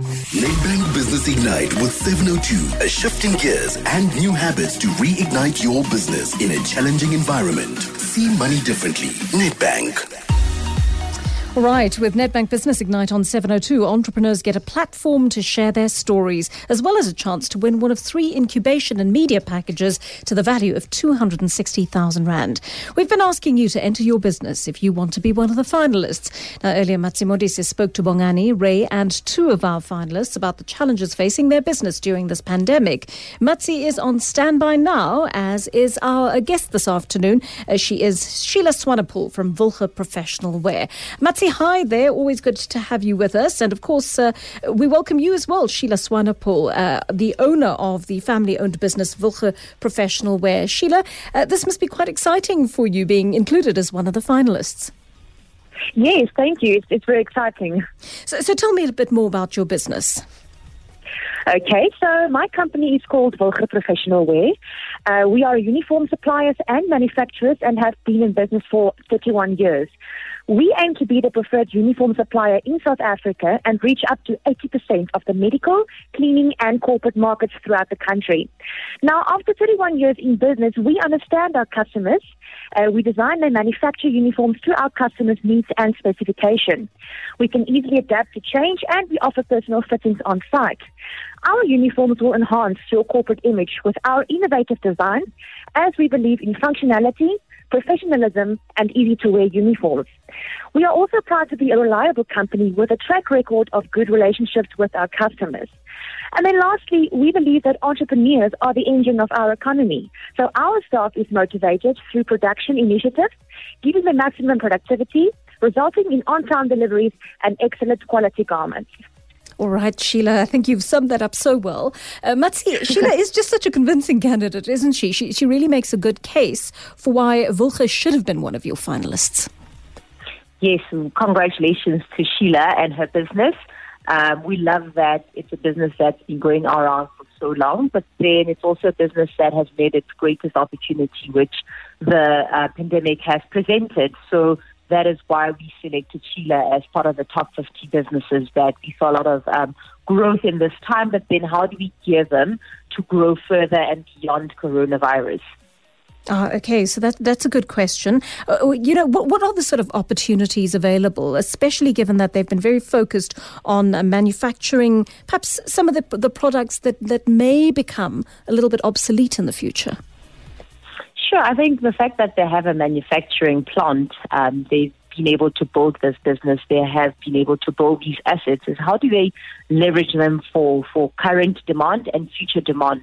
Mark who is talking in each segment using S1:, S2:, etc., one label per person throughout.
S1: Nedbank Business Ignite with 702, a shift in gears and new habits to reignite your business in a challenging environment. See money differently. Nedbank.
S2: Right, with Nedbank Business Ignite on 702, entrepreneurs get a platform to share their stories, as well as a chance to win one of three incubation and media packages to the value of 260,000 Rand. We've been asking you to enter your business if you want to be one of the finalists. Now, earlier, Matsi Modise spoke to Bongani, Ray, and two of our finalists about the challenges facing their business during this pandemic. Matsi is on standby now, as is our guest this afternoon. Uh, she is Sheila Swanepoel from Wilger Professional Wear. Matsi, hi there. Always good to have you with us. And of course, uh, we welcome you as well, Sheila Swanepoel, uh, the owner of the family owned business Wilger Professional Wear. Sheila, uh, this must be quite exciting for you being included as one of the finalists.
S3: Yes, thank you. It's, it's very exciting.
S2: So, so tell me a bit more about your business.
S3: Okay, so my company is called Wilger Professional Wear. Uh, we are uniform suppliers and manufacturers and have been in business for 31 years. We aim to be the preferred uniform supplier in South Africa and reach up to 80% of the medical, cleaning, and corporate markets throughout the country. Now, after 31 years in business, we understand our customers. Uh, we design and manufacture uniforms to our customers' needs and specification. We can easily adapt to change and we offer personal fittings on site. Our uniforms will enhance your corporate image with our innovative design as we believe in functionality, professionalism, and easy to wear uniforms. We are also proud to be a reliable company with a track record of good relationships with our customers. And then lastly, we believe that entrepreneurs are the engine of our economy. So our staff is motivated through production initiatives, giving them maximum productivity, resulting in on-time deliveries and excellent quality garments.
S2: All right, Sheila, I think you've summed that up so well. Uh, Matsi, Sheila is just such a convincing candidate, isn't she? she? She really makes a good case for why Wilger should have been one of your finalists.
S4: Yes, congratulations to Sheila and her business. Um, we love that it's a business that's been going around for so long, but then it's also a business that has made its greatest opportunity, which the uh, pandemic has presented. So that is why we selected Sheila as part of the top 50 businesses that we saw a lot of um, growth in this time, but then how do we gear them to grow further and beyond coronavirus?
S2: Ah, okay, so that that's a good question. Uh, you know, what what are the sort of opportunities available, especially given that they've been very focused on uh, manufacturing, perhaps some of the the products that that may become a little bit obsolete in the future.
S4: Sure. I think the fact that they have a manufacturing plant, um, they've been able to build this business, they have been able to build these assets, is how do they leverage them for, for current demand and future demand?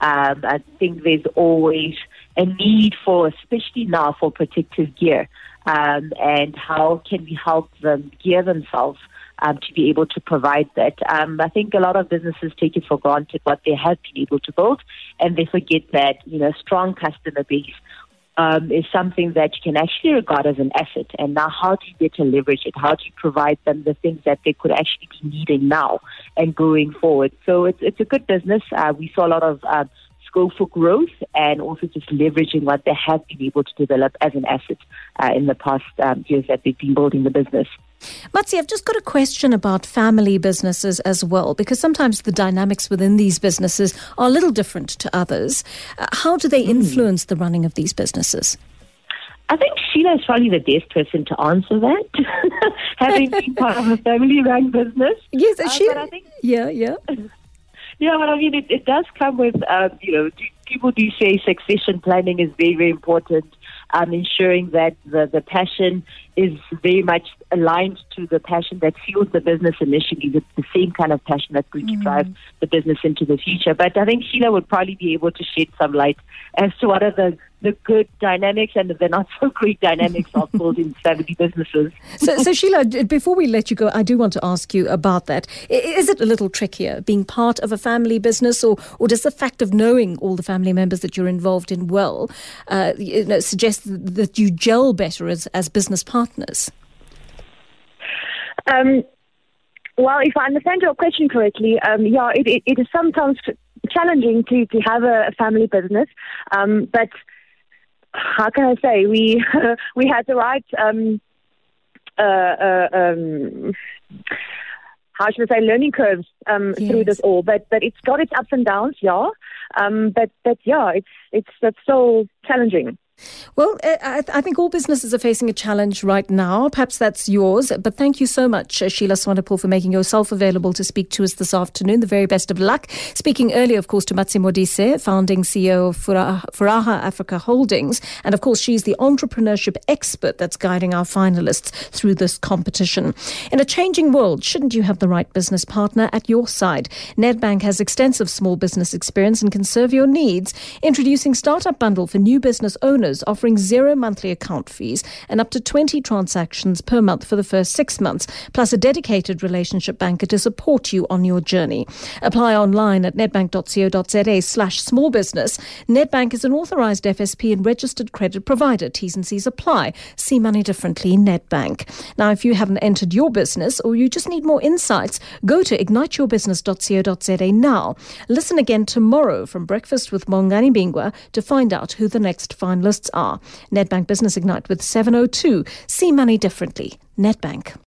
S4: Um, I think there's always a need for, especially now, for protective gear. Um, and how can we help them gear themselves um, to be able to provide that. Um, I think a lot of businesses take it for granted what they have been able to build, and they forget that you know strong customer base um, is something that you can actually regard as an asset. And now, how do you better leverage it? How do you provide them the things that they could actually be needing now and going forward? So it's it's a good business. Uh, we saw a lot of uh, scope for growth and also just leveraging what they have been able to develop as an asset uh, in the past um, years that they've been building the business.
S2: Matsi, I've just got a question about family businesses as well, because sometimes the dynamics within these businesses are a little different to others. Uh, how do they hmm. influence mm. the running of these businesses?
S4: I think Sheila is probably the best person to answer that, having been part of a family-run business.
S2: Yes, uh, she. Think, yeah, yeah.
S4: Yeah, well, I mean, it, it does come with, um, you know, people do say succession planning is very, very important. Um, ensuring that the, the passion is very much aligned to the passion that fuels the business initially. It's the same kind of passion that's going mm. to drive the business into the future. But I think Sheila would probably be able to shed some light as to what are the the good dynamics and the not so great dynamics of building family businesses.
S2: so, so, Sheila, before we let you go, I do want to ask you about that. Is it a little trickier being part of a family business, or, or does the fact of knowing all the family members that you're involved in well uh, you know, suggest that you gel better as, as business partners?
S3: Um, well, if I understand your question correctly, um, yeah, it, it, it is sometimes challenging to, to have a, family business, um, but how can I say we we had the right um, uh, uh, um, how should I say, learning curves um,
S2: Yes.
S3: through this all. But but it's got its ups and downs, yeah. Um, but but yeah, it's it's it's still challenging.
S2: Well, uh, I, I think all businesses are facing a challenge right now. Perhaps that's yours. But thank you so much, uh, Sheila Swanepoel, for making yourself available to speak to us this afternoon. The very best of luck. Speaking earlier, of course, to Matsi Modise, founding CEO of Furaha, Furaha Africa Holdings. And of course, she's the entrepreneurship expert that's guiding our finalists through this competition. In a changing world, shouldn't you have the right business partner at your side? Nedbank has extensive small business experience and can serve your needs. Introducing Startup Bundle for new business owners, offering zero monthly account fees and up to 20 transactions per month for the first six months, plus a dedicated relationship banker to support you on your journey. Apply online at nedbank.co.za slash small business. Nedbank is an authorized FSP and registered credit provider. T's and C's apply. See money differently, Nedbank. Now, if you haven't entered your business or you just need more insights, go to igniteyourbusiness.co.za now. Listen again tomorrow from Breakfast with Bongani Bingwa to find out who the next finalists are. Nedbank Business Ignite with 702. See money differently. Nedbank.